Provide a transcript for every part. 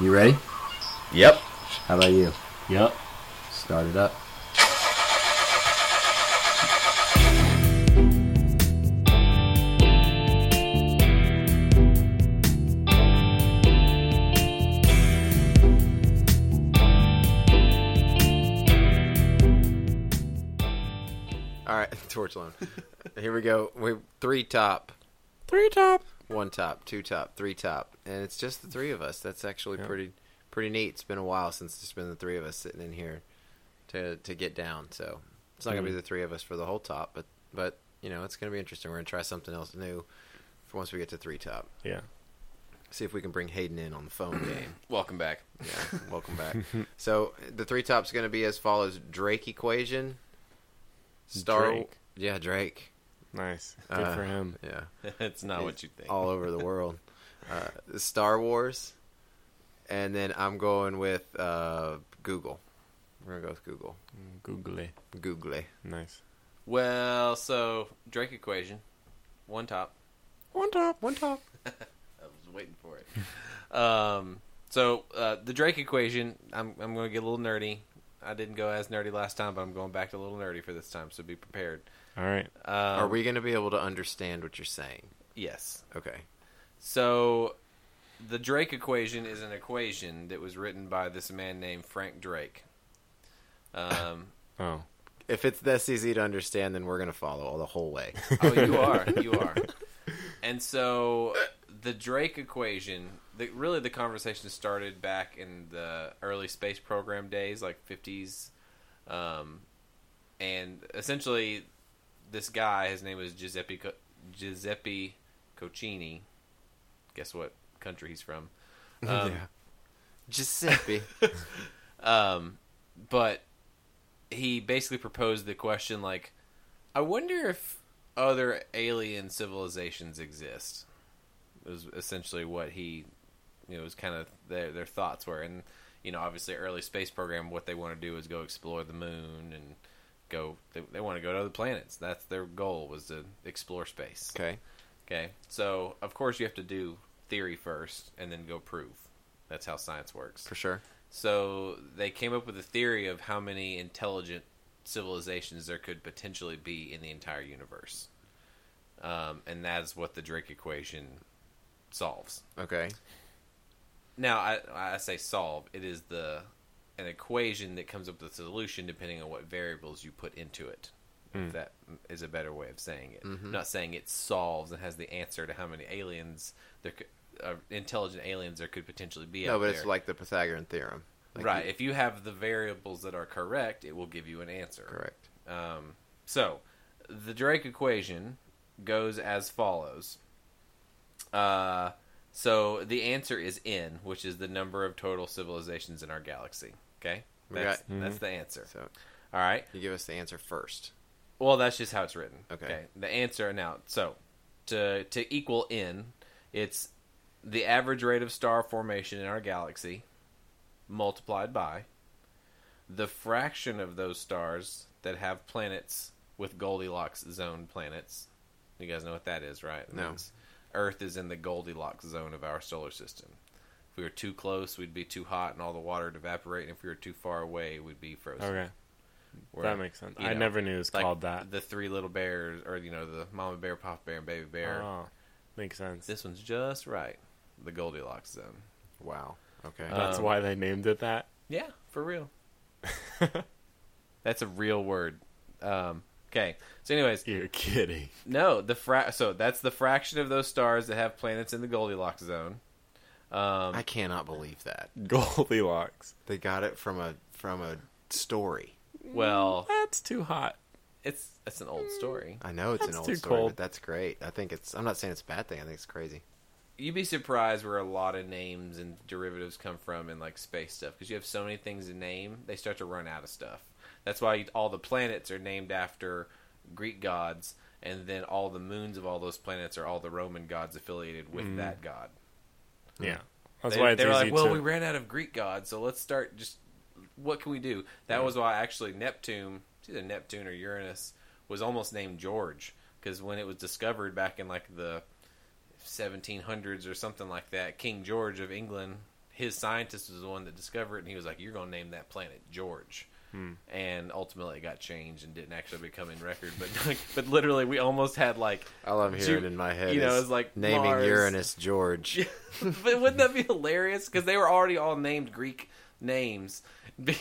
You ready? Yep. How about you? Yep. Start it up. All right, torch loan. Here we go. We three top, Three top. One top, two top, three top, and it's just the three of us. That's actually Yeah. pretty pretty neat. It's been a while since it's been the three of us sitting in here to to get down. So it's not gonna be Mhm. the three of us for the whole top, but but you know it's gonna be interesting. We're gonna try something else new for once we get to three top. Yeah. See if we can bring Hayden in on the phone game. Welcome back. Yeah, welcome back. So the three top's going to be as follows: Drake equation, Star, Drake. yeah, Drake, Nice. Good Uh, for him. yeah, it's not what you think. all over the world. Uh, Star Wars, and then I'm going with uh, Google. We're gonna go with Google. Googly. Google. Nice. Well, so Drake equation, one top. One top. One top. I was waiting for it. um, so uh, the Drake equation, I'm I'm going to get a little nerdy. I didn't go as nerdy last time, but I'm going back to a little nerdy for this time, so be prepared. All right. Um, Are we going to be able to understand what you're saying? Yes. Okay. So the Drake equation is an equation that was written by this man named Frank Drake. Um, Oh. If it's this easy to understand, then we're going to follow all the whole way. Oh, you are. You are. And so the Drake equation, the, really the conversation started back in the early space program days, like 50s. Um, and essentially, this guy, his name was Giuseppe, Co- Giuseppe Cocconi. Guess what country he's from? Um, yeah. Giuseppe. Um, but he basically proposed the question like, I wonder if other alien civilizations exist. Was essentially what he, you know, was kind of their their thoughts were, and you know, obviously, early space program, what they want to do is go explore the moon and go. They, they want to go to other planets. That's their goal was to explore space. okay. Okay, so of course you have to do theory first, and then go prove. That's how science works. For sure. So they came up with a theory of how many intelligent civilizations there could potentially be in the entire universe, um, and that's what the Drake equation solves. Okay. Now, I, I say solve. It is the an equation that comes up with a solution depending on what variables you put into it. Mm. If that is a better way of saying it. Mhm. I'm not saying it solves and has the answer to how many aliens there could, uh, intelligent aliens there could potentially be. No, but there. it's like the Pythagorean theorem. Like right. you- if you have the variables that are correct, it will give you an answer. correct. Um, so, the Drake equation goes as follows. Uh, so the answer is n, which is the number of total civilizations in our galaxy. Okay, that's, got- that's Mhm. the answer. So All right. you give us the answer first. Well, that's just how it's written. Okay. The answer now. So to to equal n, it's the average rate of star formation in our galaxy multiplied by the fraction of those stars that have planets with Goldilocks zone planets. You guys know what that is, right? It No. Earth is in the Goldilocks zone of our solar system. We were too close, we'd be too hot and all the water would evaporate. And if we were too far away, we'd be frozen. Okay. Where- that makes sense. I know, never knew it was like called that. The three little bears, or you know, the mama bear, papa bear, and baby bear. Oh, makes sense. This one's just right. The Goldilocks zone. Wow. Okay. That's Um, why they named it that. Yeah, for real. That's a real word. Um, okay. So, anyways, You're kidding. no, the fra- so that's the fraction of those stars that have planets in the Goldilocks zone. Um, I cannot believe that Goldilocks. they got it from a from a story. well, That's too hot. it's it's an old story. I know it's That's an old story, cold. but that's great. I think it's. I'm not saying it's a bad thing. I think it's crazy. You'd be surprised where a lot of names and derivatives come from in like space stuff because you have so many things to name, they start to run out of stuff. That's why all the planets are named after Greek gods, and then all the moons of all those planets are all the Roman gods affiliated with Mhm. that god. Yeah. That's they, why it's they were easy like, well, to. we ran out of Greek gods, so let's start. Just what can we do? That Yeah. was why actually Neptune, it's either Neptune or Uranus, was almost named George because when it was discovered back in like the 1700s or something like that, King George of England, his scientist was the one that discovered it, and he was like, "You're going to name that planet George." And ultimately, it got changed and didn't actually become in record. But like, but literally, we almost had like, All I'm hearing Ju- in my head you know, is it's like naming Mars. Uranus George. but wouldn't that be hilarious? Because they were already all named Greek names. Be,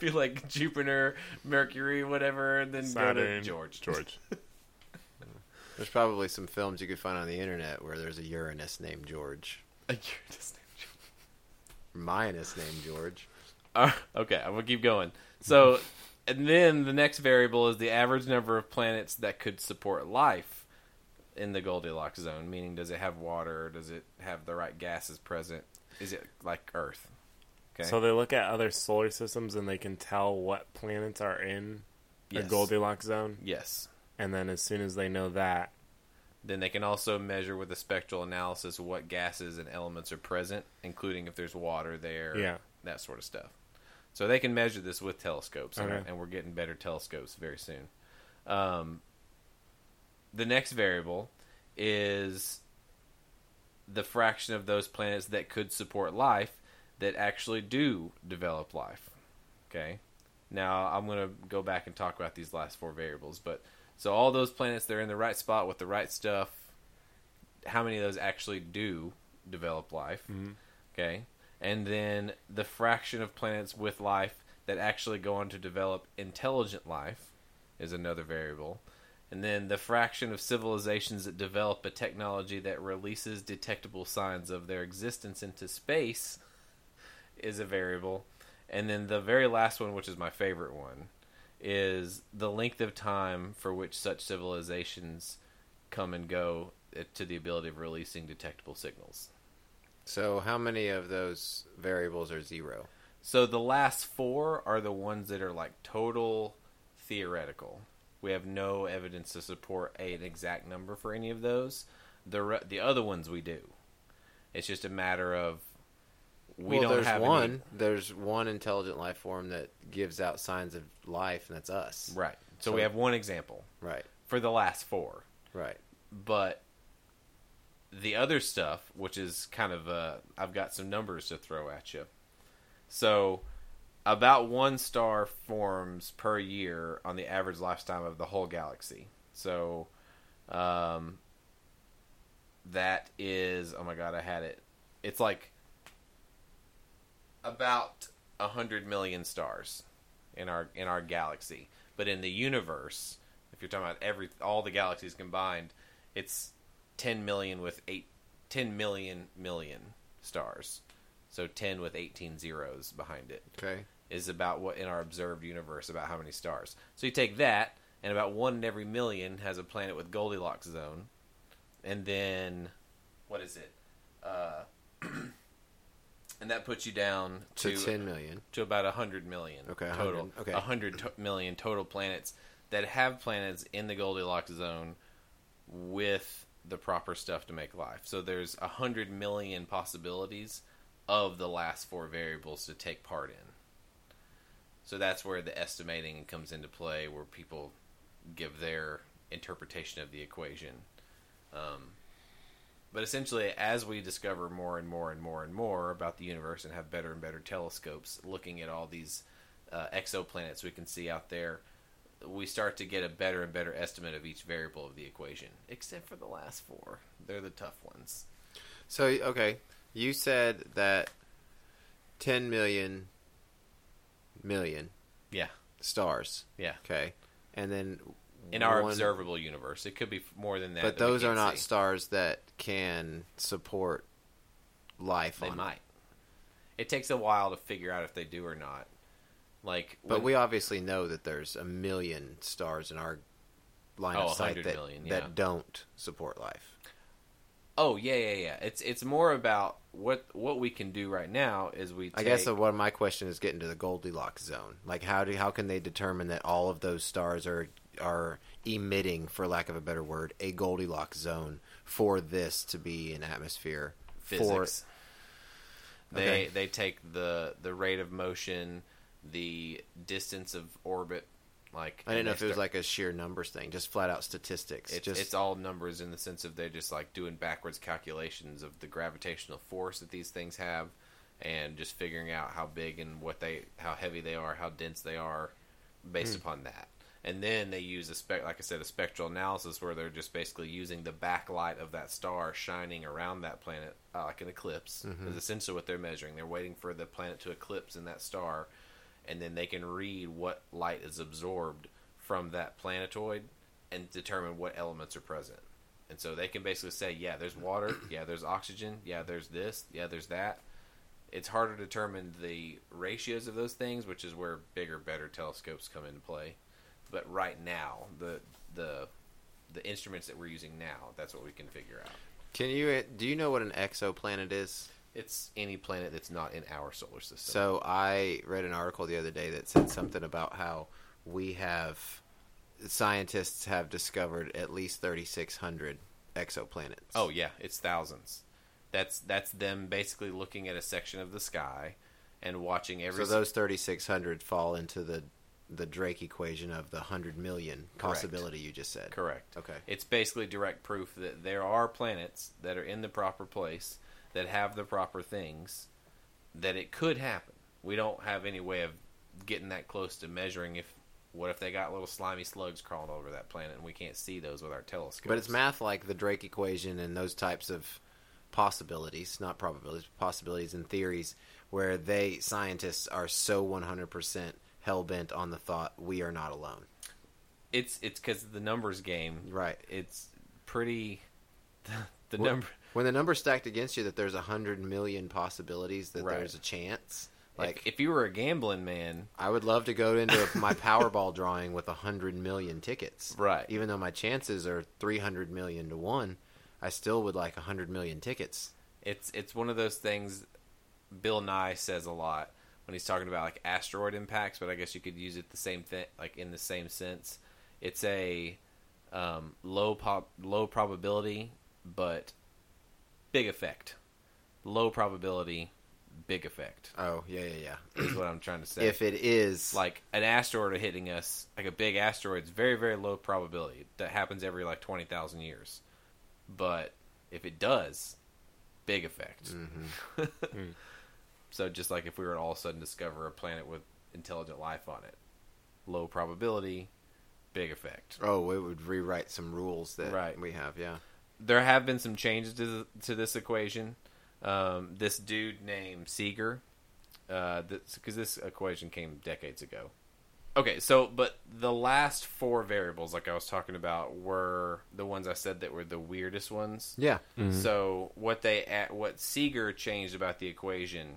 be like Jupiter, Mercury, whatever, and then go to George. George. There's probably some films you could find on the internet where there's a Uranus named George. A Uranus named George. Minus named George. Uh, okay, I'm gonna keep going. So, and then the next variable is the average number of planets that could support life in the Goldilocks zone. Meaning, does it have water? Does it have the right gases present? Is it like Earth? Okay. So they look at other solar systems and they can tell what planets are in the Yes. Goldilocks zone. yes. And then as soon as they know that, Then they can also measure with a spectral analysis what gases and elements are present, including if there's water there, Yeah. that sort of stuff. So they can measure this with telescopes, and, Okay. and we're getting better telescopes very soon. Um, the next variable is the fraction of those planets that could support life that actually do develop life. Okay. Now I'm going to go back and talk about these last four variables, but so all those planets they're in the right spot with the right stuff. How many of those actually do develop life? Okay. And then the fraction of planets with life that actually go on to develop intelligent life is another variable. And then the fraction of civilizations that develop a technology that releases detectable signs of their existence into space is a variable. And then the very last one, which is my favorite one, is the length of time for which such civilizations come and go uh, to the ability of releasing detectable signals. So how many of those variables are zero? So the last four are the ones that are like total theoretical. We have no evidence to support a, an exact number for any of those. The re- the other ones we do. It's just a matter of we well, don't there's have one. any- There's one intelligent life form that gives out signs of life, and that's us. right. So, So- we have one example Right. for the last four. Right. but the other stuff, which is kind of uh, I've got some numbers to throw at you. So, about one star forms per year on the average lifetime of the whole galaxy. So, um, that is oh my god, I had it. It's like about a hundred million stars in our in our galaxy, but in the universe, if you're talking about every all the galaxies combined, it's 10 million with eight, 10 million million stars. So 10 with 18 zeros behind it Okay. is about what in our observed universe about how many stars. So you take that and about one in every million has a planet with Goldilocks zone. And then what is it? Uh and that puts you down To to ten million. to about 100 million Okay, 100, total. okay. 100 to- million total planets that have planets in the Goldilocks zone with the proper stuff to make life. So there's a 100 million possibilities of the last four variables to take part in. So that's where the estimating comes into play, where people give their interpretation of the equation. Um, but essentially, as we discover more and more and more and more about the universe and have better and better telescopes looking at all these uh, exoplanets we can see out there, we start to get a better and better estimate of each variable of the equation, except for the last four. They're the tough ones. So okay, you said that ten million million Yeah, stars. yeah. Okay, and then In our one- observable universe, it could be more than that. but that those are can't see. stars that can support life. They on might. It takes a while to figure out if they do or not. Like, But when- we obviously know that there's a million stars in our line Oh, of sight that, million, yeah. that don't support life. Oh yeah, yeah, yeah. It's it's more about what what we can do right now is we. Take, I guess what my question is getting to the Goldilocks zone. Like how do how can they determine that all of those stars are are emitting, for lack of a better word, a Goldilocks zone for this to be an atmosphere physics. They Okay. they take the the rate of motion, the distance of orbit. Like? I didn't know if it was like a sheer numbers thing, just flat out statistics. It's, just it's all numbers in the sense of they're just like doing backwards calculations of the gravitational force that these things have, and just figuring out how big and what they, how heavy they are, how dense they are, based upon that. And then they use a spec, like I said, a spectral analysis where they're just basically using the backlight of that star shining around that planet, uh, like an eclipse. Is essentially what they're measuring. They're waiting for the planet to eclipse in that star, and then they can read what light is absorbed from that planetoid and determine what elements are present. And so they can basically say, yeah, there's water, yeah, there's oxygen, yeah, there's this, yeah, there's that. It's harder to determine the ratios of those things, which is where bigger, better telescopes come into play. But right now, the the the instruments that we're using now, that's what we can figure out. Can you uh, do you know what an exoplanet is? It's any planet that's not in our solar system. So I read an article the other day that said something about how we have scientists have discovered at least 3600 exoplanets. Oh yeah, it's thousands. That's that's them basically looking at a section of the sky and watching every. so those 3600 fall into the the Drake equation of the 100 million possibility you just said. correct. Okay. It's basically direct proof that there are planets that are in the proper place that have the proper things that it could happen. We don't have any way of getting that close to measuring if what if they got little slimy slugs crawling over that planet and we can't see those with our telescopes. But it's math like the Drake equation and those types of possibilities, not probabilities, but possibilities and theories where they scientists are so 100% hell bent on the thought we are not alone. It's it's because the numbers game. Right. It's pretty. The Wh- number. When the number's stacked against you that there's a hundred million possibilities that Right. there's a chance. Like Like if, you were a gambling man, I would love to go into my Powerball drawing with a hundred million tickets. Right. Even though my chances are three hundred million to one, I still would like a hundred million tickets. it's it's one of those things. Bill Nye says a lot when he's talking about like asteroid impacts, but I guess you could use it the same thing, like in the same sense. It's a um, low pop, low probability, but big effect. Low probability, big effect Oh yeah, yeah, yeah. is what I'm trying to say. if it is like an asteroid hitting us, like a big asteroid, it's very very low probability. That happens every like twenty thousand years. But if it does, big effect. Mm-hmm. Hmm. so just like if we were to all of a sudden discover a planet with intelligent life on it, low probability, big effect. oh, it would rewrite some rules that Right. we have. Yeah. There have been some changes to to this equation. Um, this dude named Seager, because this equation came decades ago. Okay, so but the last four variables, like I was talking about, were the ones I said that were the weirdest ones. Yeah. So what they what Seager changed about the equation,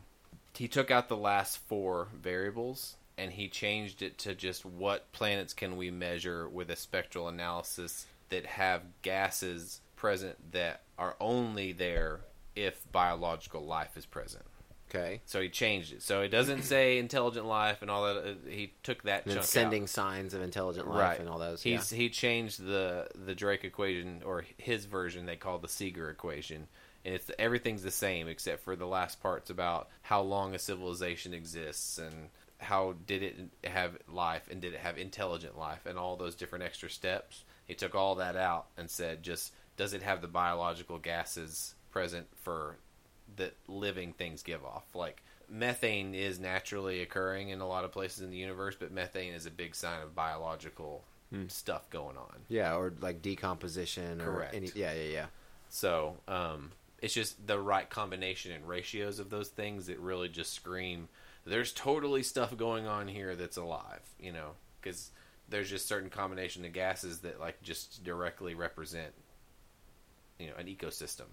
he took out the last four variables and he changed it to just what planets can we measure with a spectral analysis that have gases present that are only there if biological life is present. Okay. So he changed it. So it doesn't say intelligent life and all that. uh, He took that And sending out. signs of intelligent life right and all those. He's he changed the the Drake equation or his version they call the Seager equation, and it's everything's the same except for the last parts about how long a civilization exists and how did it have life and did it have intelligent life and all those different extra steps. He took all that out and said just does it have the biological gases present for that living things give off like methane is naturally occurring in a lot of places in the universe but methane is a big sign of biological stuff going on Yeah, or like decomposition or Correct. any. Yeah, yeah, yeah. so um, it's just the right combination and ratios of those things that really just scream there's totally stuff going on here that's alive you know because there's just certain combination of gases that like just directly represent you know an ecosystem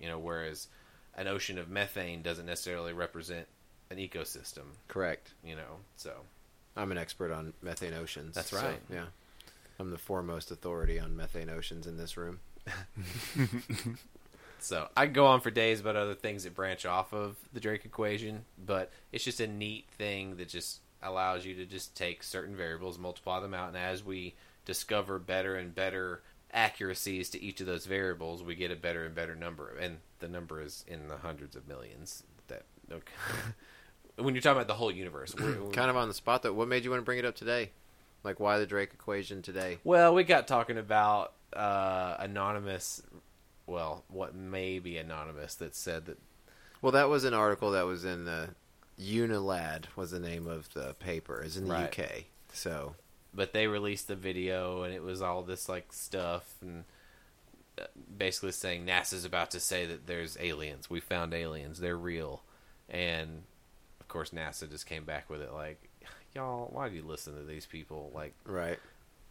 you know whereas an ocean of methane doesn't necessarily represent an ecosystem Correct. you know so I'm an expert on methane oceans. That's so, right. yeah. I'm the foremost authority on methane oceans in this room. So I go on for days about other things that branch off of the Drake equation, but it's just a neat thing that just allows you to just take certain variables, multiply them out, and as we discover better and better accuracies to each of those variables, we get a better and better number, and the number is in the hundreds of millions. That okay. when you're talking about the whole universe, we're, we're- Kind of on the spot though. What made you want to bring it up today? Like why the Drake equation today? Well, we got talking about uh, anonymous. Well, what may be anonymous that said that Well, that was an article that was in the Unilad was the name of the paper. Is in the Right. UK. So but they released the video and it was all this like stuff and uh, basically saying NASA's about to say that there's aliens. We found aliens. They're real. And of course NASA just came back with it like y'all why do you listen to these people like right.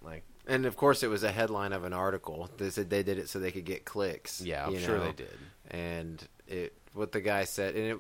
like And of course, it was a headline of an article. They said they did it so they could get clicks. yeah, I'm sure know? they did. And it, what the guy said, and it,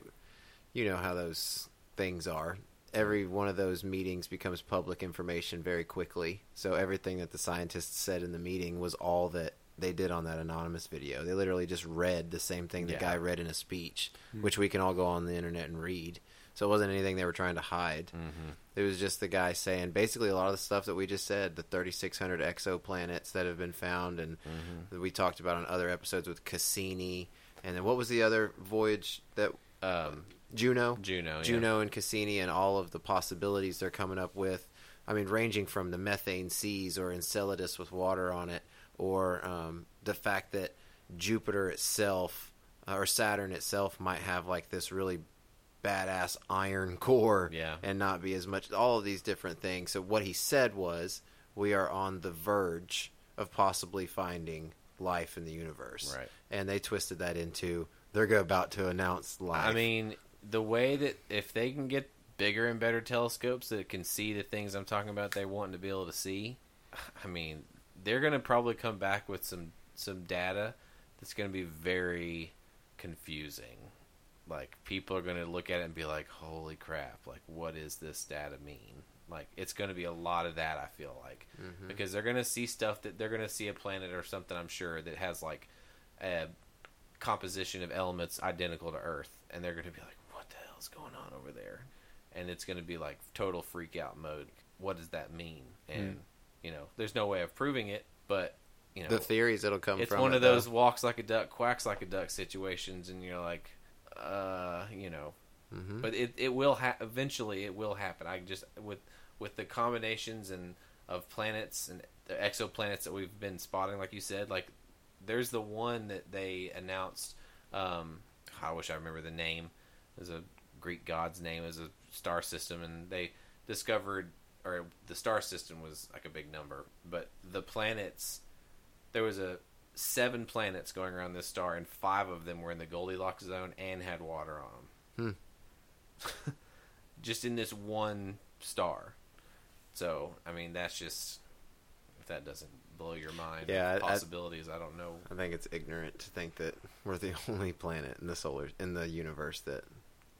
you know how those things are. Every one of those meetings becomes public information very quickly. So everything that the scientists said in the meeting was all that they did on that anonymous video. They literally just read the same thing the Yeah. guy read in a speech, which we can all go on the internet and read. So it wasn't anything they were trying to hide. Mm-hmm. It was just the guy saying basically a lot of the stuff that we just said, the 3,600 exoplanets that have been found, and Mm-hmm. that we talked about on other episodes with Cassini. And then what was the other voyage that Um, Juno? Juno, yeah. Juno and Cassini, and all of the possibilities they're coming up with. I mean, ranging from the methane seas or Enceladus with water on it, or um, the fact that Jupiter itself uh, or Saturn itself might have like this really badass iron core Yeah. and not be as much all of these different things. So what he said was we are on the verge of possibly finding life in the universe. Right. And they twisted that into they're about to announce life. I mean, the way that if they can get bigger and better telescopes that can see the things I'm talking about, they want to be able to see. I mean, they're going to probably come back with some some data that's going to be very confusing. Like people are going to look at it and be like, "Holy crap! Like, what does this data mean?" Like, it's going to be a lot of that. I feel like mm-hmm. because they're going to see stuff that they're going to see a planet or something. I'm sure that has like a composition of elements identical to Earth, and they're going to be like, "What the hell's going on over there?" And it's going to be like total freak out mode. What does that mean? And you know, there's no way of proving it, but you know, the theories that'll come it's from one it, of those though. walks like a duck, quacks like a duck situations, and you're like, uh, you know, Mhm. but it it will ha- eventually it will happen. I just with with the combinations and of planets and the exoplanets that we've been spotting, like you said, like there's the one that they announced. Um, I wish I remember the name. There's a Greek god's name as a star system, and they discovered, or the star system was like a big number, but the planets, there was a seven planets going around this star, and five of them were in the Goldilocks zone and had water on them. Hmm. just in this one star. So, I mean, that's just if that doesn't blow your mind, Yeah, with I- possibilities. I, don't know. I think it's ignorant to think that we're the only planet in the solar in the universe that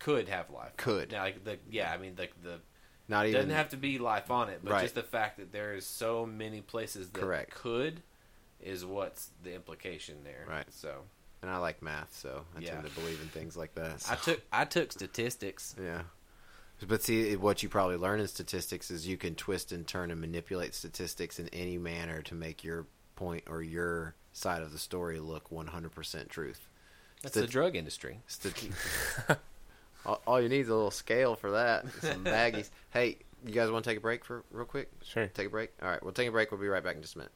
Could have life. Could. Now, like the yeah, I mean, like the not it even doesn't have to be life on it, but Right. just the fact that there is so many places that Correct. could is what's the implication there. Right. So and I like math, so I Yeah. tend to believe in things like that. I took I took statistics. Yeah. But see, what you probably learn in statistics is you can twist and turn and manipulate statistics in any manner to make your point or your side of the story look 100% truth. That's Stat- the drug industry. Stati- all, all you need is a little scale for that. Some baggies. hey, you guys want to take a break for real quick? Sure. Take a break? All right, we'll take a break. We'll be right back in just a minute.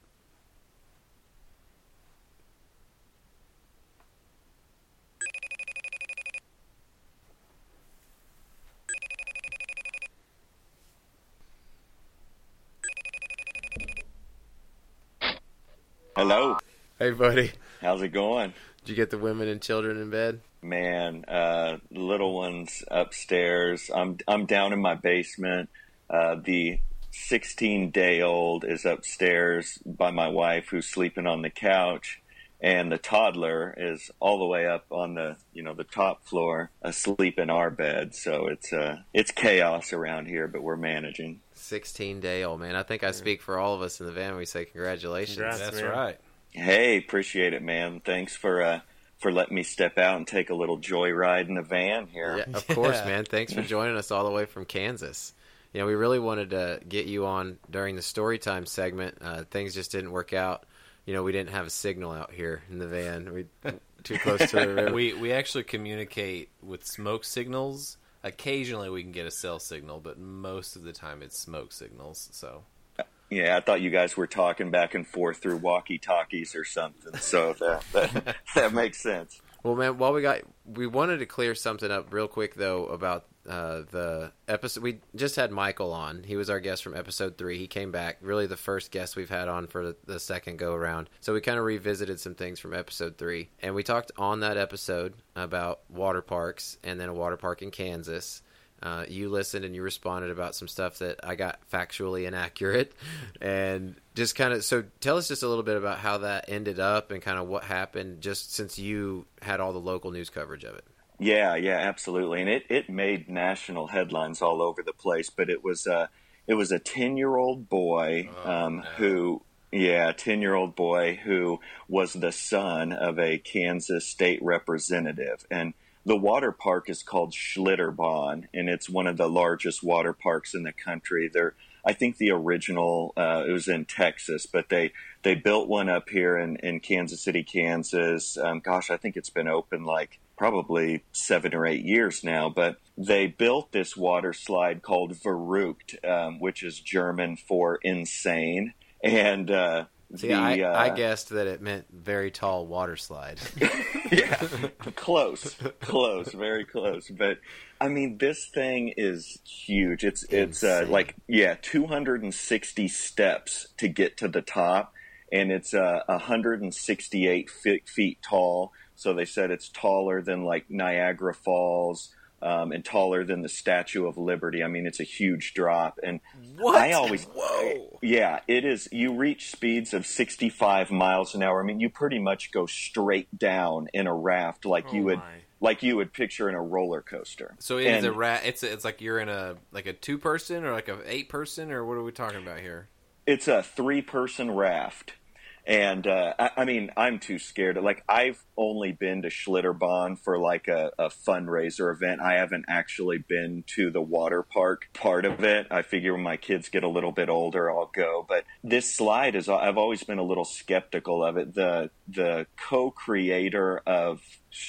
Hello. Hey, buddy. How's it going? Did you get the women and children in bed? Man, uh, little ones upstairs. I'm I'm down in my basement. Uh, the 16 day old is upstairs by my wife, who's sleeping on the couch, and the toddler is all the way up on the you know the top floor, asleep in our bed. So it's uh it's chaos around here, but we're managing. 16 day old, man. I think I speak for all of us in the van when we say congratulations. Congrats. That's man. right. Hey, appreciate it, man. Thanks for uh for letting me step out and take a little joyride in the van here. Yeah, of course, man. Thanks for joining us all the way from Kansas. You know, we really wanted to get you on during the story time segment. Uh, things just didn't work out. You know, we didn't have a signal out here in the van. We too close to the river. we we actually communicate with smoke signals. Occasionally we can get a cell signal, but most of the time it's smoke signals. So Yeah, I thought you guys were talking back and forth through walkie talkies or something. So that that, that makes sense. Well, man, while we got, we wanted to clear something up real quick though about uh, the episode. We just had Michael on. He was our guest from episode three. He came back, really the first guest we've had on for the, the second go around. So we kind of revisited some things from episode three, and we talked on that episode about water parks and then a water park in Kansas. Uh, you listened and you responded about some stuff that I got factually inaccurate, and just kind of so tell us just a little bit about how that ended up and kind of what happened just since you had all the local news coverage of it. Yeah, yeah, absolutely, and it, it made national headlines all over the place. But it was uh, it was a ten year old boy um, who, yeah, ten year old boy who was the son of a Kansas state representative, and the water park is called Schlitterbahn, and it's one of the largest water parks in the country. They're I think the original uh, it was in Texas, but they they built one up here in, in Kansas City, Kansas. Um, gosh, I think it's been open like probably seven or eight years now. But they built this water slide called Verrückt, um, which is German for insane. And uh, See, the, I, uh, I guessed that it meant very tall water slide. yeah, close, close, very close. But I mean, this thing is huge. It's it's uh, like yeah, 260 steps to get to the top, and it's uh, 168 feet, feet tall. So they said it's taller than like Niagara Falls. Um, and taller than the Statue of Liberty. I mean, it's a huge drop. And What? I always, Whoa. yeah, it is. You reach speeds of 65 miles an hour. I mean, you pretty much go straight down in a raft like Oh you would, my. like you would picture in a roller coaster. So it is And a rat. It's it's like you're in a like a two person or like a eight person or what are we talking about here? It's a three person raft. And uh, I, I mean, I'm too scared. Like, I've only been to Schlitterbahn for like a, a fundraiser event. I haven't actually been to the water park part of it. I figure when my kids get a little bit older, I'll go. But this slide is, I've always been a little skeptical of it. The the co-creator of,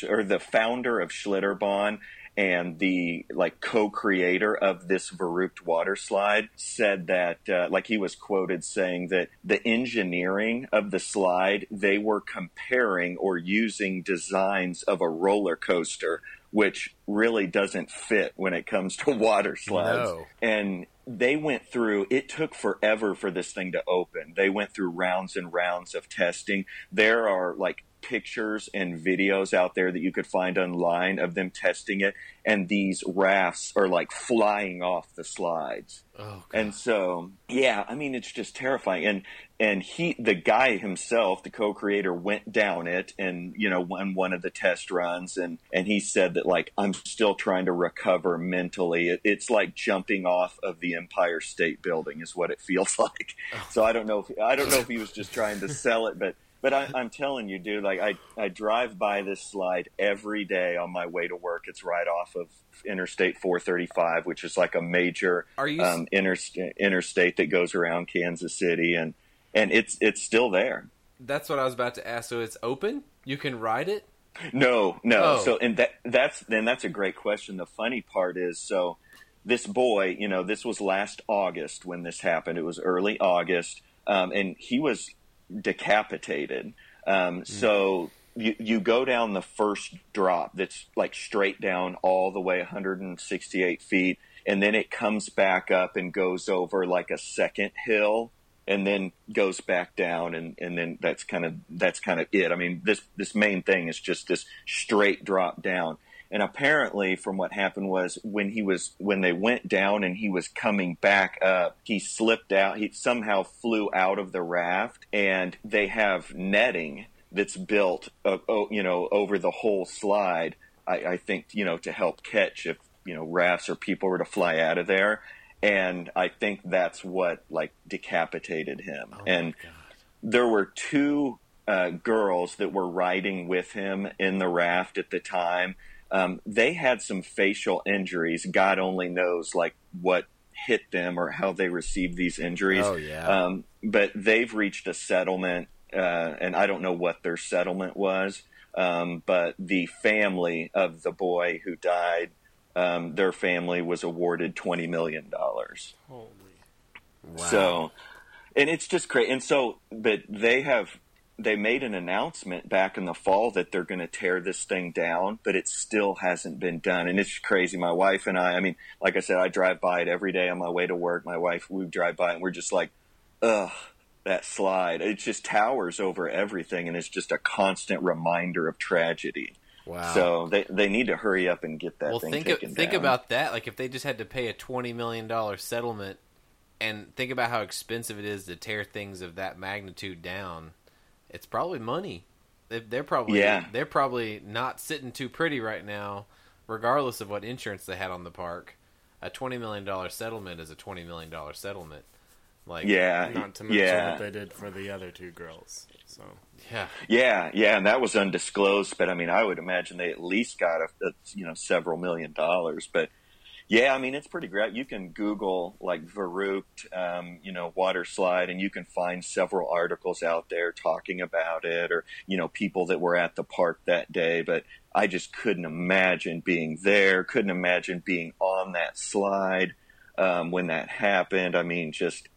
or the founder of Schlitterbahn and the like co-creator of this Verrückt water slide said that uh, like he was quoted saying that the engineering of the slide they were comparing or using designs of a roller coaster which really doesn't fit when it comes to water slides No. and they went through it took forever for this thing to open. They went through rounds and rounds of testing. There are like pictures and videos out there that you could find online of them testing it and these rafts are like flying off the slides. Oh, and so yeah i mean it's just terrifying. And and he the guy himself the co-creator went down it and you know on one of the test runs and and he said that like i'm still trying to recover mentally. It, it's like jumping off of the empire state building is what it feels like so i don't know if i don't know if he was just trying to sell it but but I, I'm telling you, dude, like I, I drive by this slide every day on my way to work. It's right off of Interstate 435, which is like a major Are you um, interst- interstate that goes around Kansas City, and and it's it's still there. That's what I was about to ask. So it's open. You can ride it. No, no. Oh. So and that that's then that's a great question. The funny part is so this boy, you know, this was last August when this happened. It was early August, um, and he was decapitated. Um, So you you go down the first drop that's like straight down all the way 168 feet, and then it comes back up and goes over like a second hill and then goes back down and, and then that's kind of that's kind of it. I mean this this main thing is just this straight drop down. And apparently from what happened was when he was when they went down and he was coming back up, he slipped out. He somehow flew out of the raft and they have netting that's built uh, oh, you know over the whole slide. I, I think you know to help catch if you know rafts or people were to fly out of there and I think that's what like decapitated him. and there were two uh, girls that were riding with him in the raft at the time. Um, they had some facial injuries. God only knows like what hit them or how they received these injuries. Oh, yeah. Um, but they've reached a settlement, uh, and I don't know what their settlement was. Um, but the family of the boy who died, um, their family was awarded twenty million dollars. Holy. Wow. So, and it's just crazy. And so, but they have they made an announcement back in the fall that they're going to tear this thing down, but it still hasn't been done. And it's crazy. My wife and I, I mean, like I said, I drive by it every day on my way to work. My wife, we drive by and we're just like, ugh, that slide. It just towers over everything and it's just a constant reminder of tragedy. Wow. So they they need to hurry up and get that well, thing think taken think down. about that. Like if they just had to pay a twenty million dollar settlement, and think about how expensive it is to tear things of that magnitude down. It's probably money. They- They're probably Yeah. they're probably not sitting too pretty right now, regardless of what insurance they had on the park. A twenty million dollar settlement is a twenty million dollar settlement. Like yeah, Not to mention yeah. what they did for the other two girls. So yeah. Yeah, yeah, and that was undisclosed. But I mean, I would imagine they at least got a, a you know several million dollars. But yeah, I mean, it's pretty great. You can Google like Verrückt, um, you know, water slide, and you can find several articles out there talking about it, or you know, people that were at the park that day. But I just couldn't imagine being there. Couldn't imagine being on that slide um, when that happened. I mean, just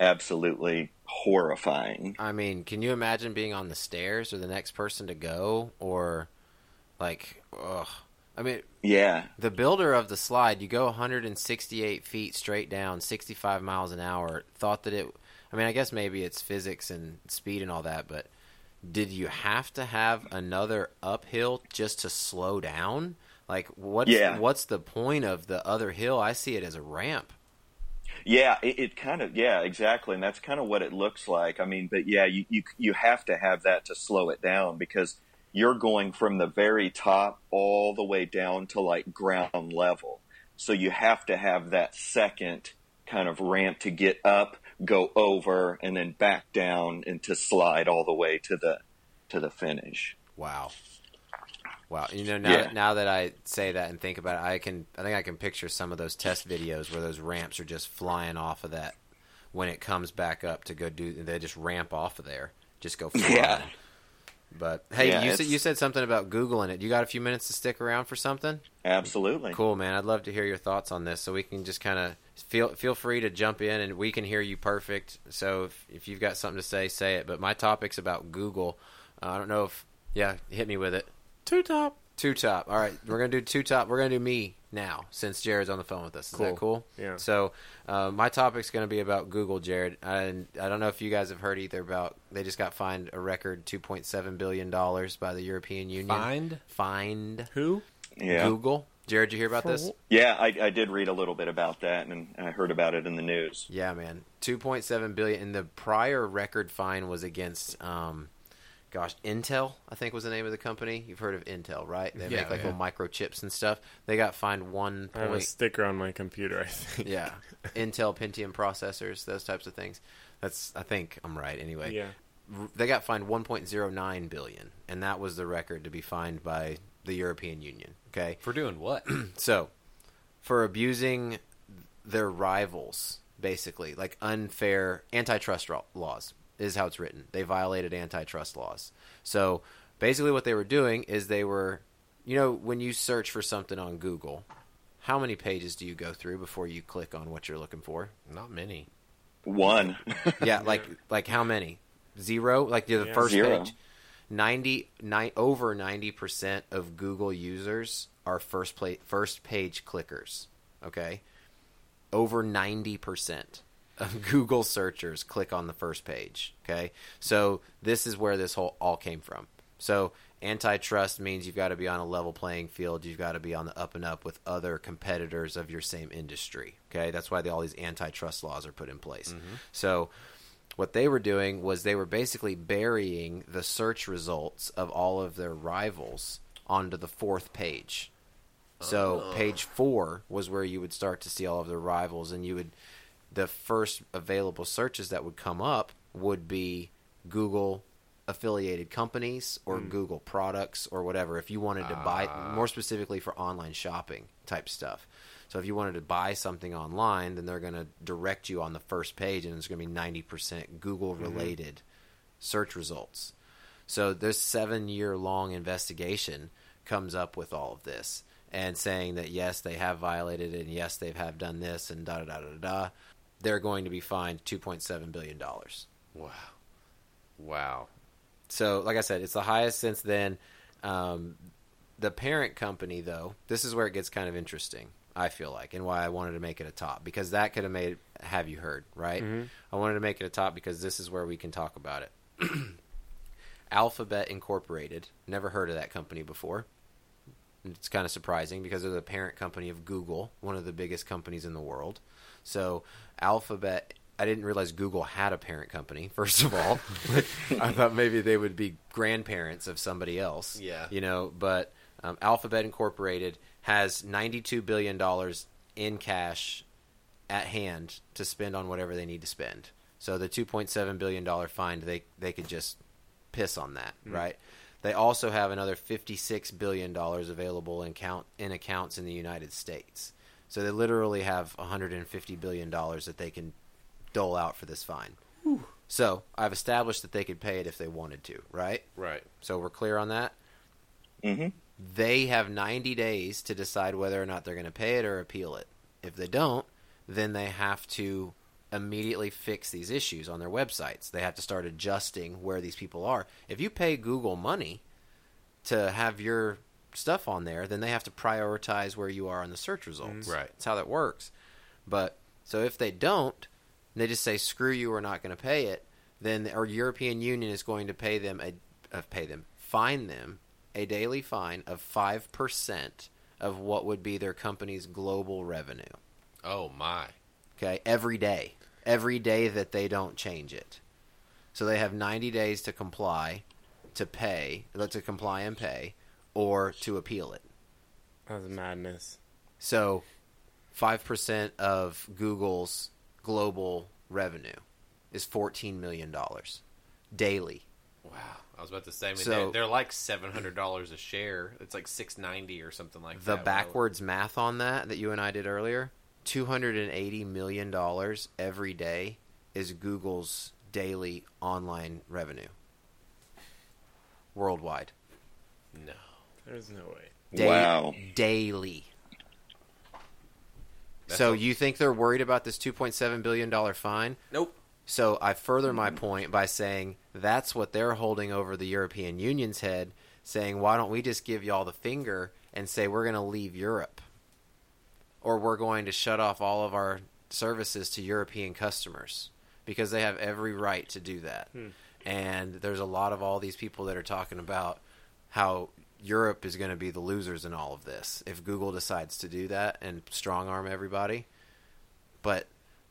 absolutely horrifying. I mean, can you imagine being on the stairs or the next person to go or like ugh. I mean, Yeah, the builder of the slide, you go 168 feet straight down, 65 miles an hour, thought that it I mean, I guess maybe it's physics and speed and all that, but did you have to have another uphill just to slow down? Like what's Yeah. what's the point of the other hill? I see it as a ramp. Yeah, it, it kind of yeah, exactly, and that's kind of what it looks like. I mean, but yeah, you, you you have to have that to slow it down because you're going from the very top all the way down to like ground level. So you have to have that second kind of ramp to get up, go over, and then back down and to slide all the way to the to the finish. Wow. Wow. You know, now, Yeah. that, now that I say that and think about it, I can I think I can picture some of those test videos where those ramps are just flying off of that when it comes back up to go do they just ramp off of there. Just go flying. Yeah. But hey, Yeah, you said you said something about googling it. You got a few minutes to stick around for something? Absolutely. Cool, man. I'd love to hear your thoughts on this, so we can just kind of feel feel free to jump in, and we can hear you perfect. So if if you've got something to say, say it. But my topic's about Google. Uh, I don't know if yeah, hit me with it. two top. Two top. All right, we're gonna do two top. We're gonna do me now since Jared's on the phone with us. Is that Cool. cool? Yeah. So uh, my topic's gonna be about Google, Jared. And I don't know if you guys have heard either about they just got fined a record two point seven billion dollars by the European Union. Fined? Fined Who? Yeah. Google. Jared, did you hear about For this? wh- Yeah, I, I did read a little bit about that, and I heard about it in the news. Yeah, man. Two point seven billion. And the prior record fine was against, um, gosh, Intel. I think was the name of the company. You've heard of Intel, right? They Yeah, make like yeah. little microchips and stuff. They got fined one I have a sticker on my computer. I think. yeah, Intel Pentium processors, those types of things. That's I think I'm right. Anyway, Yeah. They got fined 1.09 billion, and that was the record to be fined by the European Union. Okay, For doing what? so, for abusing their rivals, basically, like unfair antitrust ro- laws, is how it's written. They violated antitrust laws. So, basically, what they were doing is they were, you know, when you search for something on Google, how many pages do you go through before you click on what you're looking for? Not many. One. Yeah, like like how many? Zero? Like the Yeah. first Zero. page. 90, ni- over 90% of Google users are first play, first page clickers, okay? Over 90% of Google searchers click on the first page, okay? So this is where this whole all came from. So antitrust means you've got to be on a level playing field. You've got to be on the up and up with other competitors of your same industry. Okay, that's why the, all these antitrust laws are put in place. Mm-hmm. So what they were doing was they were basically burying the search results of all of their rivals onto the fourth page. So page four was where you would start to see all of their rivals, and you would the first available searches that would come up would be Google affiliated companies or hmm. Google products or whatever. If you wanted to buy ah. more specifically for online shopping type stuff. So if you wanted to buy something online, then they're going to direct you on the first page, and it's going to be ninety percent Google mm-hmm. related search results. So this seven year long investigation comes up with all of this and saying that yes, they have violated it, and yes, they have done this, and da da da da da. They're going to be fined two point seven billion dollars. Wow. Wow. so, like I said, it's the highest since then. Um, the parent company, though, this is where it gets kind of interesting. I feel like, and why I wanted to make it a top because that could have made have you heard right. I wanted to make it a top because this is where we can talk about it. Alphabet Incorporated. Never heard of that company before. It's kind of surprising because they're the parent company of Google, one of the biggest companies in the world. So, Alphabet, I didn't realize Google had a parent company, first of all. I thought maybe they would be grandparents of somebody else. Yeah. You know, but um, Alphabet Incorporated has $92 billion in cash at hand to spend on whatever they need to spend. So the 2.7 billion dollar fine they they could just piss on that, right? They also have another 56 billion dollars available in count in accounts in the United States. So they literally have 150 billion dollars that they can dole out for this fine. So I've established that they could pay it if they wanted to, right? Right. So we're clear on that. hmm They have 90 days to decide whether or not they're going to pay it or appeal it. If they don't, then they have to immediately fix these issues on their websites. They have to start adjusting where these people are. If you pay Google money to have your stuff on there, then they have to prioritize where you are on the search results. Right. That's how that works. But so if they don't, they just say screw you, we're not going to pay it. Then our European Union is going to pay them a uh, pay them fine them a daily fine of five percent of what would be their company's global revenue. Oh my. Okay, every day, every day that they don't change it. So they have 90 days to comply, to pay, to comply and pay, or to appeal it. That's madness. So, five percent of Google's global revenue is 14 million dollars daily. Wow. I was about to say, I mean, So- they're, they're like seven hundred dollars a share. It's like six ninety or something like The that. The backwards math on that that you and I did earlier, 280 million dollars every day is Google's daily online revenue worldwide. No. There's no way. Da- Wow. Daily. That's so a- you think they're worried about this 2.7 billion dollar fine? Nope. So I further my point by saying that's what they're holding over the European Union's head, saying why don't we just give y'all the finger and say we're going to leave Europe, or we're going to shut off all of our services to European customers because they have every right to do that. Hmm. And there's a lot of all these people that are talking about how Europe is going to be the losers in all of this if Google decides to do that and strong arm everybody. But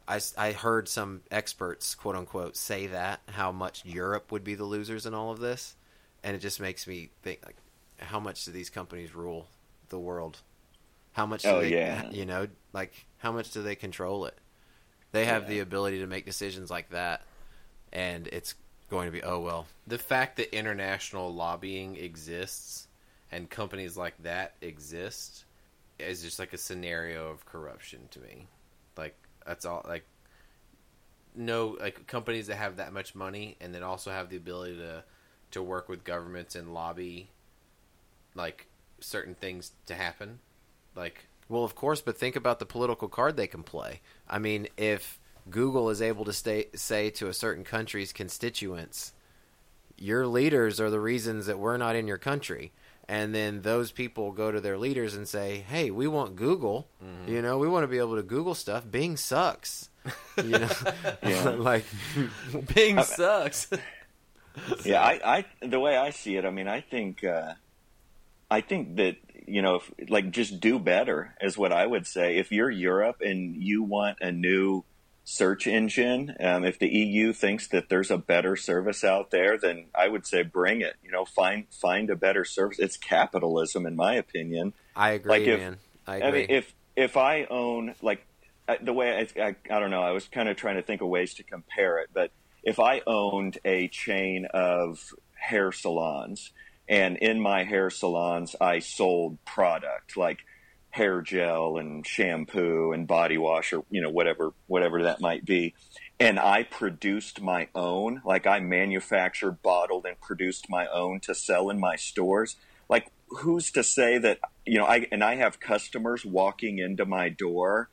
I, I heard some experts, quote unquote, say that how much Europe would be the losers in all of this, and it just makes me think like, how much do these companies rule the world? How much? Do Oh, they, yeah. you know, like how much do they control it? They have Yeah. the ability to make decisions like that, and it's going to be oh well. The fact that international lobbying exists and companies like that exist is just like a scenario of corruption to me. Like that's all. Like no, like companies that have that much money and then also have the ability to to work with governments and lobby like certain things to happen. Like Well, of course, but think about the political card they can play. I mean, if Google is able to stay, say to a certain country's constituents, your leaders are the reasons that we're not in your country. And then those people go to their leaders and say, "Hey, we want Google. You know, we want to be able to Google stuff. Bing sucks. You know, Yeah. like Bing sucks. Yeah, I, I the way I see it, I mean, I think, uh, I think that you know, if, like just do better is what I would say. If you're Europe and you want a new search engine, um, if the EU thinks that there's a better service out there, then I would say bring it. You know, find find a better service. It's capitalism, in my opinion. I agree, Like if- man. I I mean, if if I own like the way I, I I don't know, I was kind of trying to think of ways to compare it, but if I owned a chain of hair salons and in my hair salons I sold product like hair gel and shampoo and body wash or you know whatever whatever that might be. And I produced my own like I manufactured bottled and produced my own to sell in my stores. Like who's to say that you know I and I have customers walking into my door.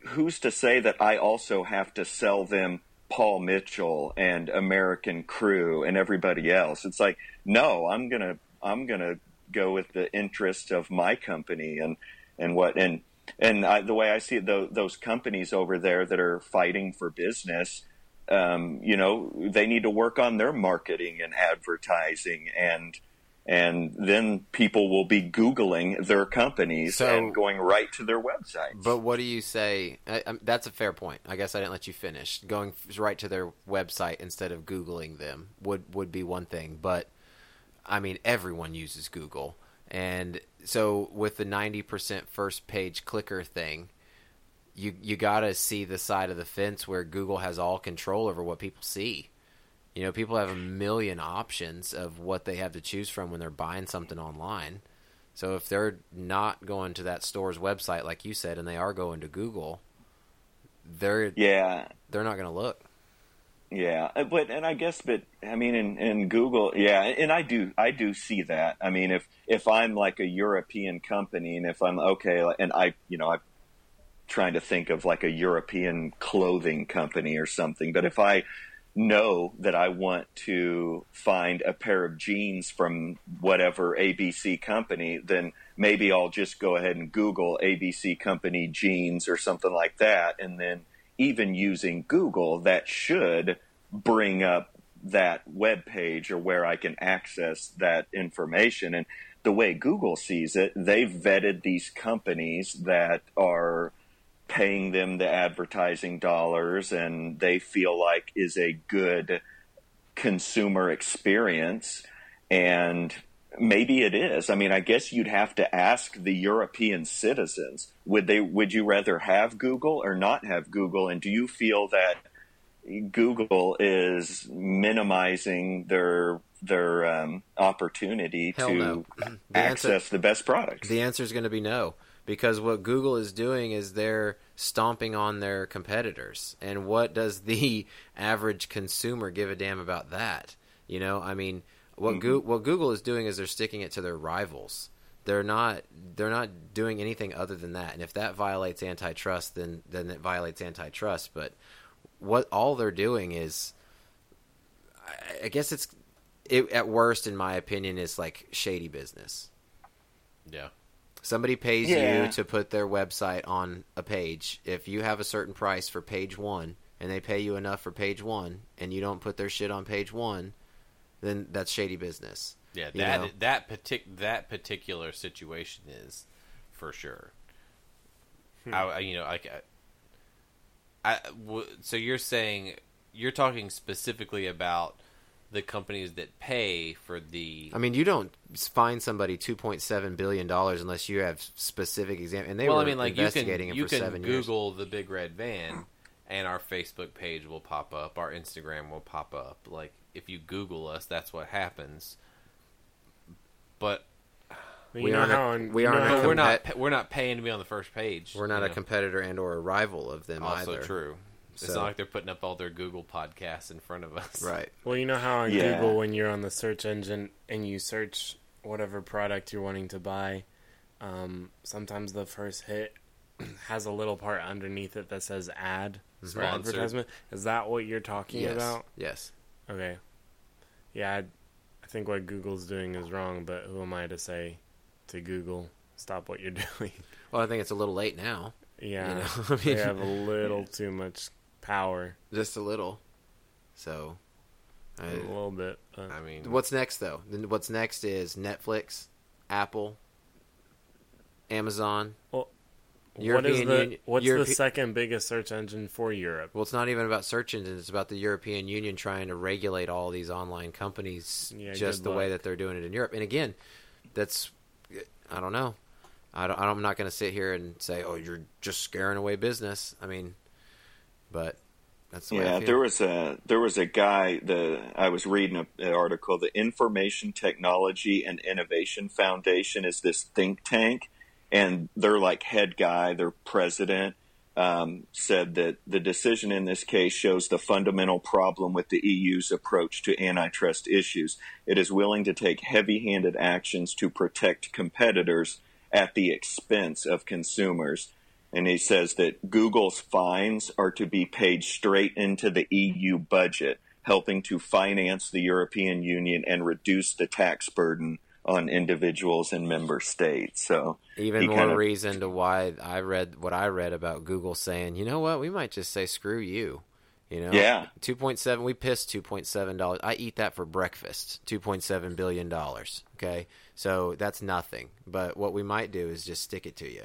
Who's to say that I also have to sell them Paul Mitchell and American Crew and everybody else. It's like, no, I'm gonna I'm gonna go with the interest of my company and and what and and I, the way I see it, those, those companies over there that are fighting for business, um, you know, they need to work on their marketing and advertising and and then people will be googling their companies So- and going right to their websites. But what do you say? I, I, that's a fair point. I guess I didn't let you finish. Going right to their website instead of googling them would would be one thing. But I mean, everyone uses Google, and so with the ninety percent first page clicker thing, you you got to see the side of the fence where Google has all control over what people see. You know, people have a million options of what they have to choose from when they're buying something online. So if they're not going to that store's website, like you said, and they are going to Google, they're yeah, they're not going to look. Yeah, uh, but and I guess, but I mean, in, in Google, yeah, and I do, I do see that. I mean, if if I'm like a European company, and if I'm okay, and I, you know, I'm trying to think of like a European clothing company or something, but if I know that I want to find a pair of jeans from whatever ABC company, then maybe I'll just go ahead and Google ABC company jeans or something like that, and then even using Google, that should bring up that web page or where I can access that information. And the way Google sees it, they've vetted these companies that are paying them the advertising dollars and they feel like is a good consumer experience. And maybe it is. I mean, I guess you'd have to ask the European citizens would they would you rather have Google or not have Google and do you feel that Google is minimizing their their um, opportunity Hell to no. The answer- access the best products? The answer is going to be no, because what Google is doing is they're stomping on their competitors. And what does the average consumer give a damn about that? You know, I mean, what mm-hmm. Goo- what Google is doing is they're sticking it to their rivals. They're not they're not doing anything other than that. And if that violates antitrust, then then it violates antitrust. But what all they're doing is, I, I guess it's it, at worst, in my opinion, is like shady business. Yeah. Somebody pays Yeah. you to put their website on a page. If you have a certain price for page one and they pay you enough for page one and you don't put their shit on page one, then that's shady business. Yeah, You that know? that partic- that particular situation is for sure. Hmm. I, I- you know, like, I, I w- so you're saying you're talking specifically about the companies that pay for the. I mean, you don't find somebody two point seven billion dollars unless you have specific exam. And they well, were I mean, like you can investigating you it for can seven years. Google the big red van, and our Facebook page will pop up. Our Instagram will pop up. Like if you Google us, that's what happens. But You We know aren't a- on, we aren't a how- we're not we're not paying to be on the first page. We're not a know? competitor and or a rival of them Also either. true. It's not like they're putting up all their Google podcasts in front of us. Right. Well, you know how on Yeah. Google, when you're on the search engine and you search whatever product you're wanting to buy, um, sometimes the first hit has a little part underneath it that says ad Sponsored. advertisement. Is that what you're talking Yes. about? Yes. Okay. Yeah, I, I think what Google's doing is wrong, but who am I to say to Google, stop what you're doing? Well, I think it's a little late now. yeah, know, I they have a little too much power. Just a little. So. I, a little bit. But. I mean, What's next though? What's next is Netflix, Apple, Amazon. What is the Union- what's Europe- the second biggest search engine for Europe? Well, it's not even about search engines. It's about the European Union trying to regulate all these online companies Yeah, just good the way that they're doing it in Europe. And again, that's I don't know. I don't, I'm not going to sit here and say, "Oh, you're just scaring away business." I mean, but that's the way I Yeah, feel. there was a there was a guy. The I was reading a, an article. The Information Technology and Innovation Foundation is this think tank, and their like head guy, their president, um, said that the decision in this case shows the fundamental problem with the EU's approach to antitrust issues. It is willing to take heavy-handed actions to protect competitors at the expense of consumers. and he says that Google's fines are to be paid straight into the EU budget, helping to finance the European Union and reduce the tax burden on individuals and member states. So Even more kinda- reason to why I read what I read about Google saying, you know what, we might just say screw you. You know, Yeah. two point seven. We pissed two point seven dollars. I eat that for breakfast. Two point seven billion dollars. Okay, so that's nothing. But what we might do is just stick it to you.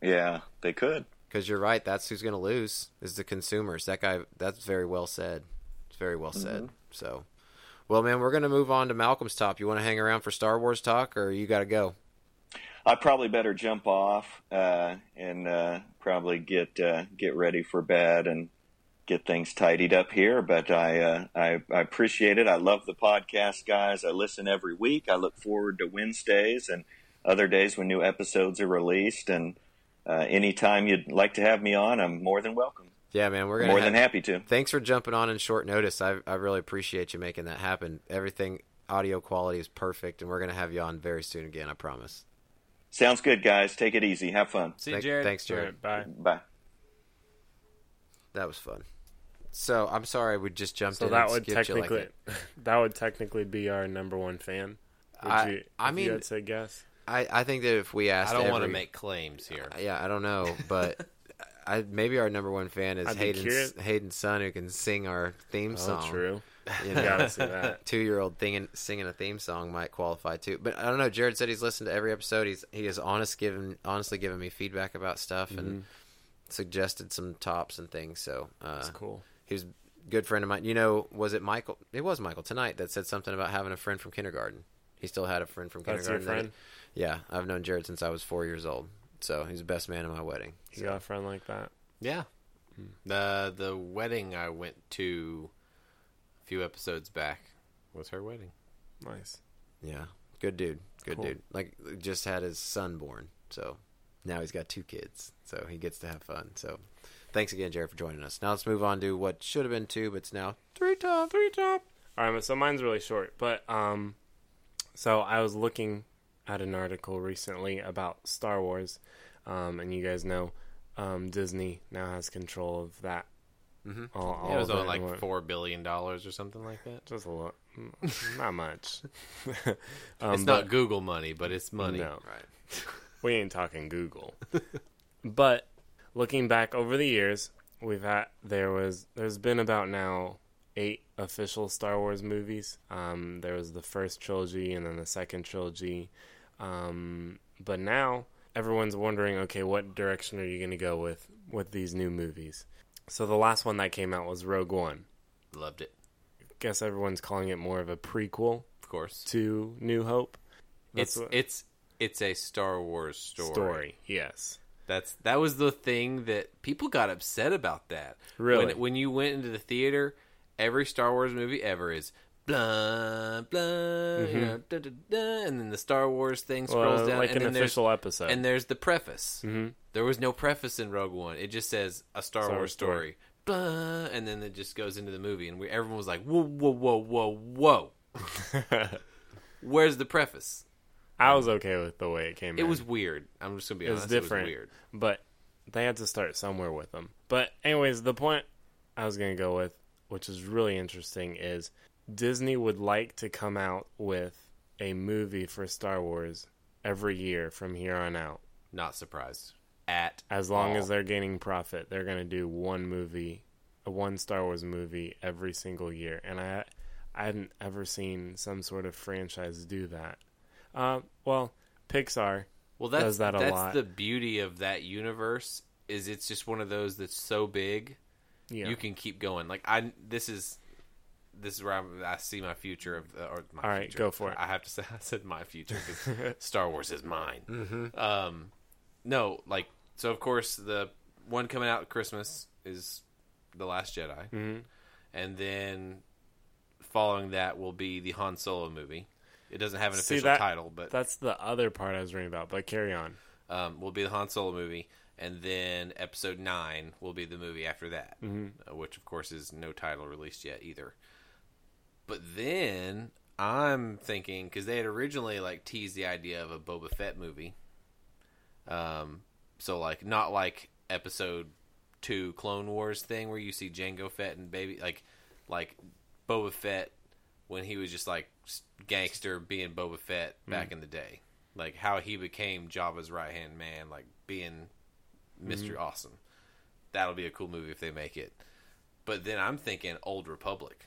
Yeah, they could. Because you're right. That's who's going to lose is the consumers. That guy. That's very well said. It's very well said. Mm-hmm. So, well, man, we're going to move on to Malcolm's top. You want to hang around for Star Wars talk, or you got to go? I probably better jump off uh, and uh, probably get uh, get ready for bed and get things tidied up here. But I, uh, I I appreciate it. I love the podcast, guys. I listen every week. I look forward to Wednesdays and other days when new episodes are released. And uh, anytime you'd like to have me on, I'm more than welcome. Yeah, man, we're gonna More have- than happy to. Thanks for jumping on in short notice. I I really appreciate you making that happen. Everything audio quality is perfect, and we're gonna have you on very soon again. I promise. Sounds good, guys. Take it easy. Have fun. See you, Thank- Jared. Thanks, Jared. right, bye. Bye. That was fun. So I'm sorry we just jumped So in. that and would skipped you like technically that. that would technically be our number one fan. Would I- you, I mean- you had to guess. I I think that if we asked, I don't want to make claims here. Yeah, I don't know, but I maybe our number one fan is I'd Hayden's Hayden's son who can sing our theme Oh, song. true. You know, gotta see that. two year old thing singing a theme song might qualify too. But I don't know. Jared said he's listened to every episode. He's he has honest given honestly given me feedback about stuff and suggested some tops and things. So uh, That's cool. he was a good friend of mine. You know, was it Michael? It was Michael tonight that said something about having a friend from kindergarten. He still had a friend from That's your kindergarten. that- yeah, I've known Jared since I was four years old. So he's the best man at my wedding. You got a friend like that? Yeah. The the wedding I went to a few episodes back was her wedding. Nice. Yeah, good dude. Good Cool. dude. Like just had his son born, so now he's got two kids, so he gets to have fun. So thanks again, Jared, for joining us. Now let's move on to what should have been two, but it's now three top. Three top. All right, so mine's really short, but um, so I was looking at an article recently about Star Wars, um, and you guys know, um, Disney now has control of that. Mhm. All, all Yeah, it was on like four billion dollars or something like that. Just a lot, not much. um, It's but- not Google money, but it's money. No. Right. we ain't talking Google. but looking back over the years, we've had there was there's been about now eight official Star Wars movies. Um, there was the first trilogy and then the second trilogy. Um, but now everyone's wondering, okay, what direction are you going to go with with these new movies? So the last one that came out was Rogue One. Loved it, Guess everyone's calling it more of a prequel of course. to New Hope. It's what- it's it's a Star Wars story. story. Yes. That's that was the thing that people got upset about. That Really? when, when you went into the theater, every Star Wars movie ever is blah blah, you know, da, da, da, and then the Star Wars thing scrolls Mm-hmm. Well, down, like and an official episode. and there's the preface. hmm There was no preface in Rogue One. It just says a Star, Star Wars story. story. Blah, and then it just goes into the movie, and we, everyone was like, "Whoa, whoa, whoa, whoa, whoa! Where's the preface?" I was okay with the way it came It in. was weird. I'm just gonna be It was honest. different. It was weird. but they had to start somewhere with them. But anyways, the point I was going to go with, which is really interesting, is Disney would like to come out with a movie for Star Wars every year from here on out. Not surprised at As long all. as they're gaining profit, they're going to do one movie, a one Star Wars movie every single year. And I I hadn't ever seen some sort of franchise do that. Uh, well, Pixar Well, that's does that a that's lot. the beauty of that universe. Is it's just one of those that's so big yeah. you can keep going. Like I, this is this is where I'm, I see my future of the, or my All right, future. go for it. I have to say I said my future because Star Wars is mine. Mm-hmm. Um, no, like so. Of course, the one coming out at Christmas is the Last Jedi, Mhm. and then following that will be the Han Solo movie. It doesn't have an See, official that- title, but That's the other part I was reading about, but carry on. um, will be the Han Solo movie, and then Episode Nine will be the movie after that, uh, which of course is no title released yet either. But then I'm thinking because they had originally like teased the idea of a Boba Fett movie. Um, So like not like episode two Clone Wars thing where you see Jango Fett and baby like like Boba Fett when he was just like gangster being Boba Fett back in the day. Like how he became Jabba's right hand man, like being mister mm-hmm. Awesome. That'll be a cool movie if they make it. But then I'm thinking Old Republic.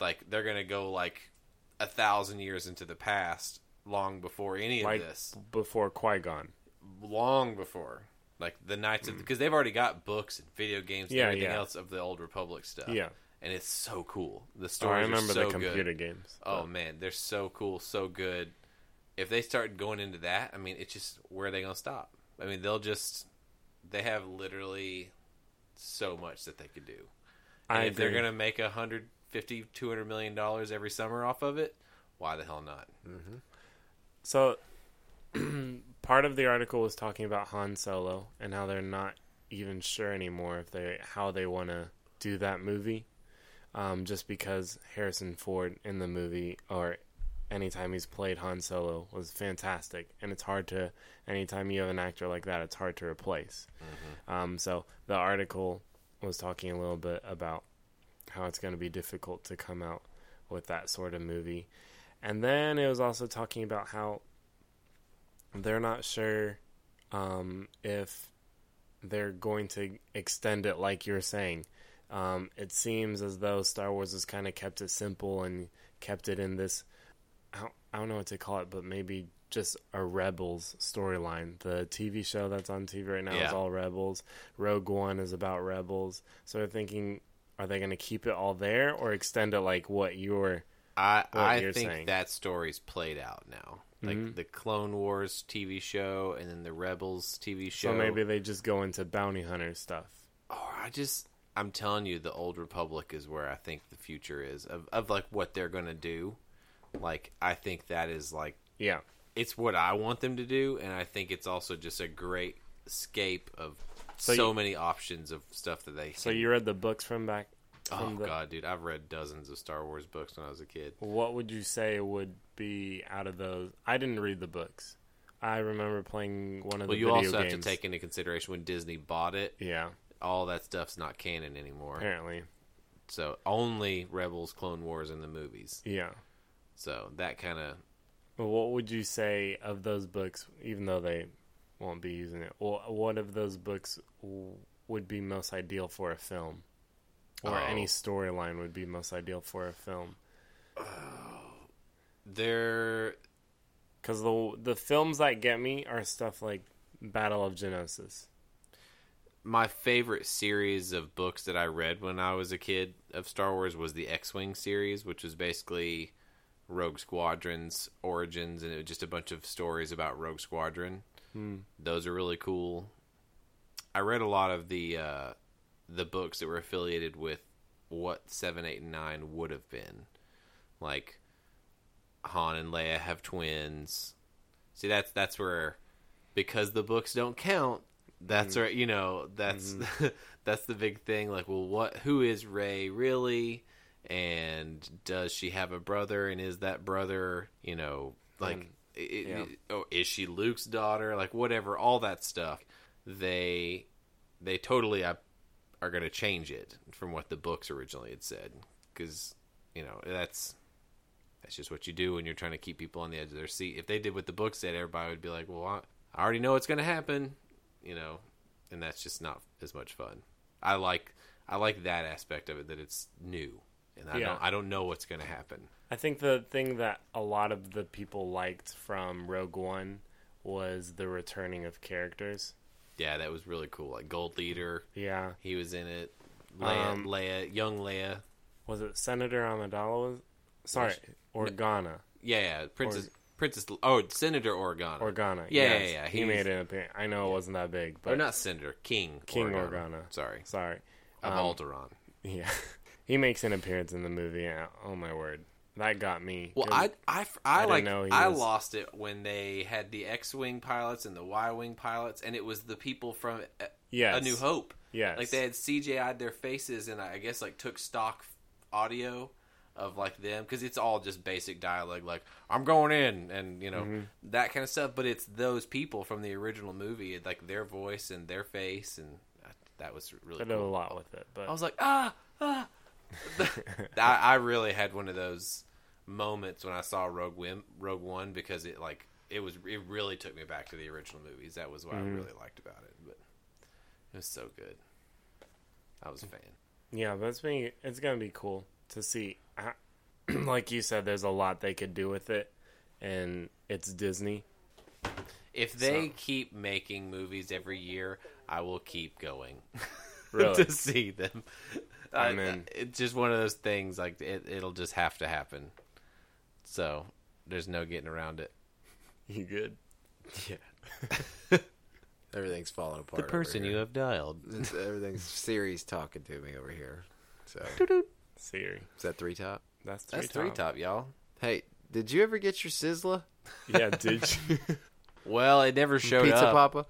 Like they're gonna go like a thousand years into the past, long before any of like this before Qui Gon. long before like the Knights of mm. because they've already got books and video games and Yeah, everything yeah. else of the old Republic stuff. Yeah. and it's so cool. The Oh, stories I remember so the computer good. games. Oh man, they're so cool, so good. If they start going into that, I mean, it's just where are they gonna stop? I mean, they'll just they have literally so much that they could do. And I if they're gonna make a hundred fifty, two hundred million dollars every summer off of it, why the hell not? So, part of the article was talking about Han Solo and how they're not even sure anymore if they how they want to do that movie, um, just because Harrison Ford in the movie or anytime he's played Han Solo was fantastic, and it's hard to anytime you have an actor like that, it's hard to replace. Um, so the article was talking a little bit about how it's going to be difficult to come out with that sort of movie. And then it was also talking about how they're not sure um, if they're going to extend it like you're saying. Um, it seems as though Star Wars has kind of kept it simple and kept it in this. I don't, I don't know what to call it, but maybe just a Rebels storyline. The TV show that's on TV right now is all Rebels. Rogue One is about Rebels. So they're thinking, are they going to keep it all there or extend it like what you're? I what I you're think saying. that story's played out now. Like Mhm. the Clone Wars TV show and then the Rebels TV show. So maybe they just go into bounty hunter stuff. Oh, I just I'm telling you, the Old Republic is where I think the future is of of like what they're gonna do. Like I think that is like Yeah. it's what I want them to do, and I think it's also just a great escape of So so, you- many options of stuff that they. So can- you read the books from back? oh the, god, dude, I've read dozens of Star Wars books when I was a kid. What would you say would be out of those? I didn't read the books. I remember playing one of Well, the you video also games. have to take into consideration when Disney bought it, Yeah, all that stuff's not canon anymore. apparently. So only Rebels, Clone Wars, and the movies. Yeah. So that kind of Well, what would you say of those books, even though they won't be using it? What of those books would be most ideal for a film? Or Oh. any storyline would be most ideal for a film? Oh. they're Because the, the films that get me are stuff like Battle of Geonosis. my favorite series of books that I read when I was a kid of Star Wars was the X-wing series, which was basically Rogue Squadron's origins, and it was just a bunch of stories about Rogue Squadron. Hmm. Those are really cool. I read a lot of the uh, the books that were affiliated with what seven, eight, and nine would have been, like Han and Leia have twins. See, that's that's where because the books don't count. That's right. You know, that's that's the big thing. Like, well, what? Who is Rey really? And does she have a brother? And is that brother? You know, like, i i- yeah. oh, is she Luke's daughter? Like, whatever. All that stuff. They they totally are going to change it from what the books originally had said because you know that's that's just what you do when you're trying to keep people on the edge of their seat. If they did what the book said, everybody would be like, "Well, I, I already know what's going to happen," you know, and that's just not as much fun. I like I like that aspect of it that it's new, and I Yeah. don't I don't know what's going to happen. I think the thing that a lot of the people liked from Rogue One was the returning of characters. Yeah, that was really cool. Like Gold Leader, Yeah. he was in it. Leia, Um, Leia, young Leia. Was it Senator Amidala? Sorry, Organa. Yeah, yeah, Princess Princess. Oh, Senator Organa. Organa. Yeah, yes. yeah, yeah, He made an appearance. I know it wasn't that big, but or not Senator King. King Organa. Organa. Sorry, Sorry. of Um, Alderaan. Yeah. he makes an appearance in the movie. and, Oh my word. That got me. Well, I I, I I, like I was- lost it when they had the X-wing pilots and the Y-wing pilots, and it was the people from uh, yes. A New Hope. Yes. Like they had CGI'd their faces, and I guess like took stock audio of like them because it's all just basic dialogue like I'm going in and you know Mm-hmm. that kind of stuff. But it's those people from the original movie, like their voice and their face, and that- that was really did a lot with it, but I was like, ah, ah. I, I really had one of those moments when I saw Rogue Win, Rogue One because it like it was it really took me back to the original movies. That was what I mm-hmm. really liked about it. But it was so good. I was a fan. yeah, but it's being it's gonna be cool to see. how- Like you said, there's a lot they could do with it, and it's Disney. If they So- keep making movies every year, I will keep going Really, to see them. I'm I- It's just one of those things. Like it, it'll just have to happen. So there's no getting around it. you good? Yeah. Everything's falling apart. The person over you have dialed. It's- everything's Siri's talking to me over here. So Siri, is that three top? that's three That's three top, y'all. Hey, did you ever get your Sizzla Yeah, did you? Well, it never showed pizza up. Papa?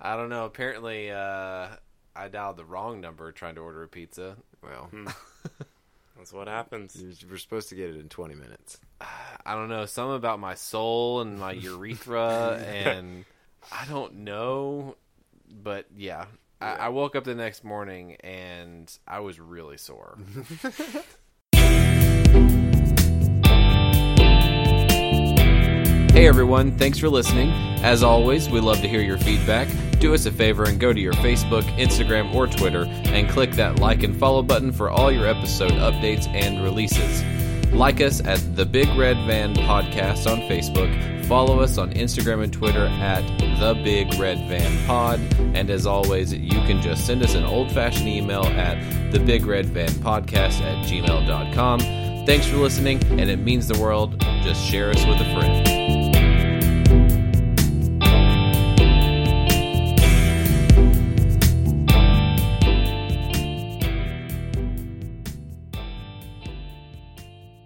I don't know. Apparently, uh, I dialed the wrong number trying to order a pizza. Well, hmm. That's what happens. you we're supposed to get it in twenty minutes. I don't know. Something about my soul and my urethra, and I don't know. But yeah, I, I woke up the next morning and I was really sore. Hey everyone, thanks for listening. As always, we love to hear your feedback. Do us a favor and go to your Facebook, Instagram, or Twitter and click that like and follow button for all your episode updates and releases. Like us at the Big Red Van Podcast on Facebook. Follow us on Instagram and Twitter at the Big Red Van Pod. And as always, you can just send us an old fashioned email at the Big Red Van Podcast at gmail.com. Thanks for listening, and it means the world. Just share us with a friend.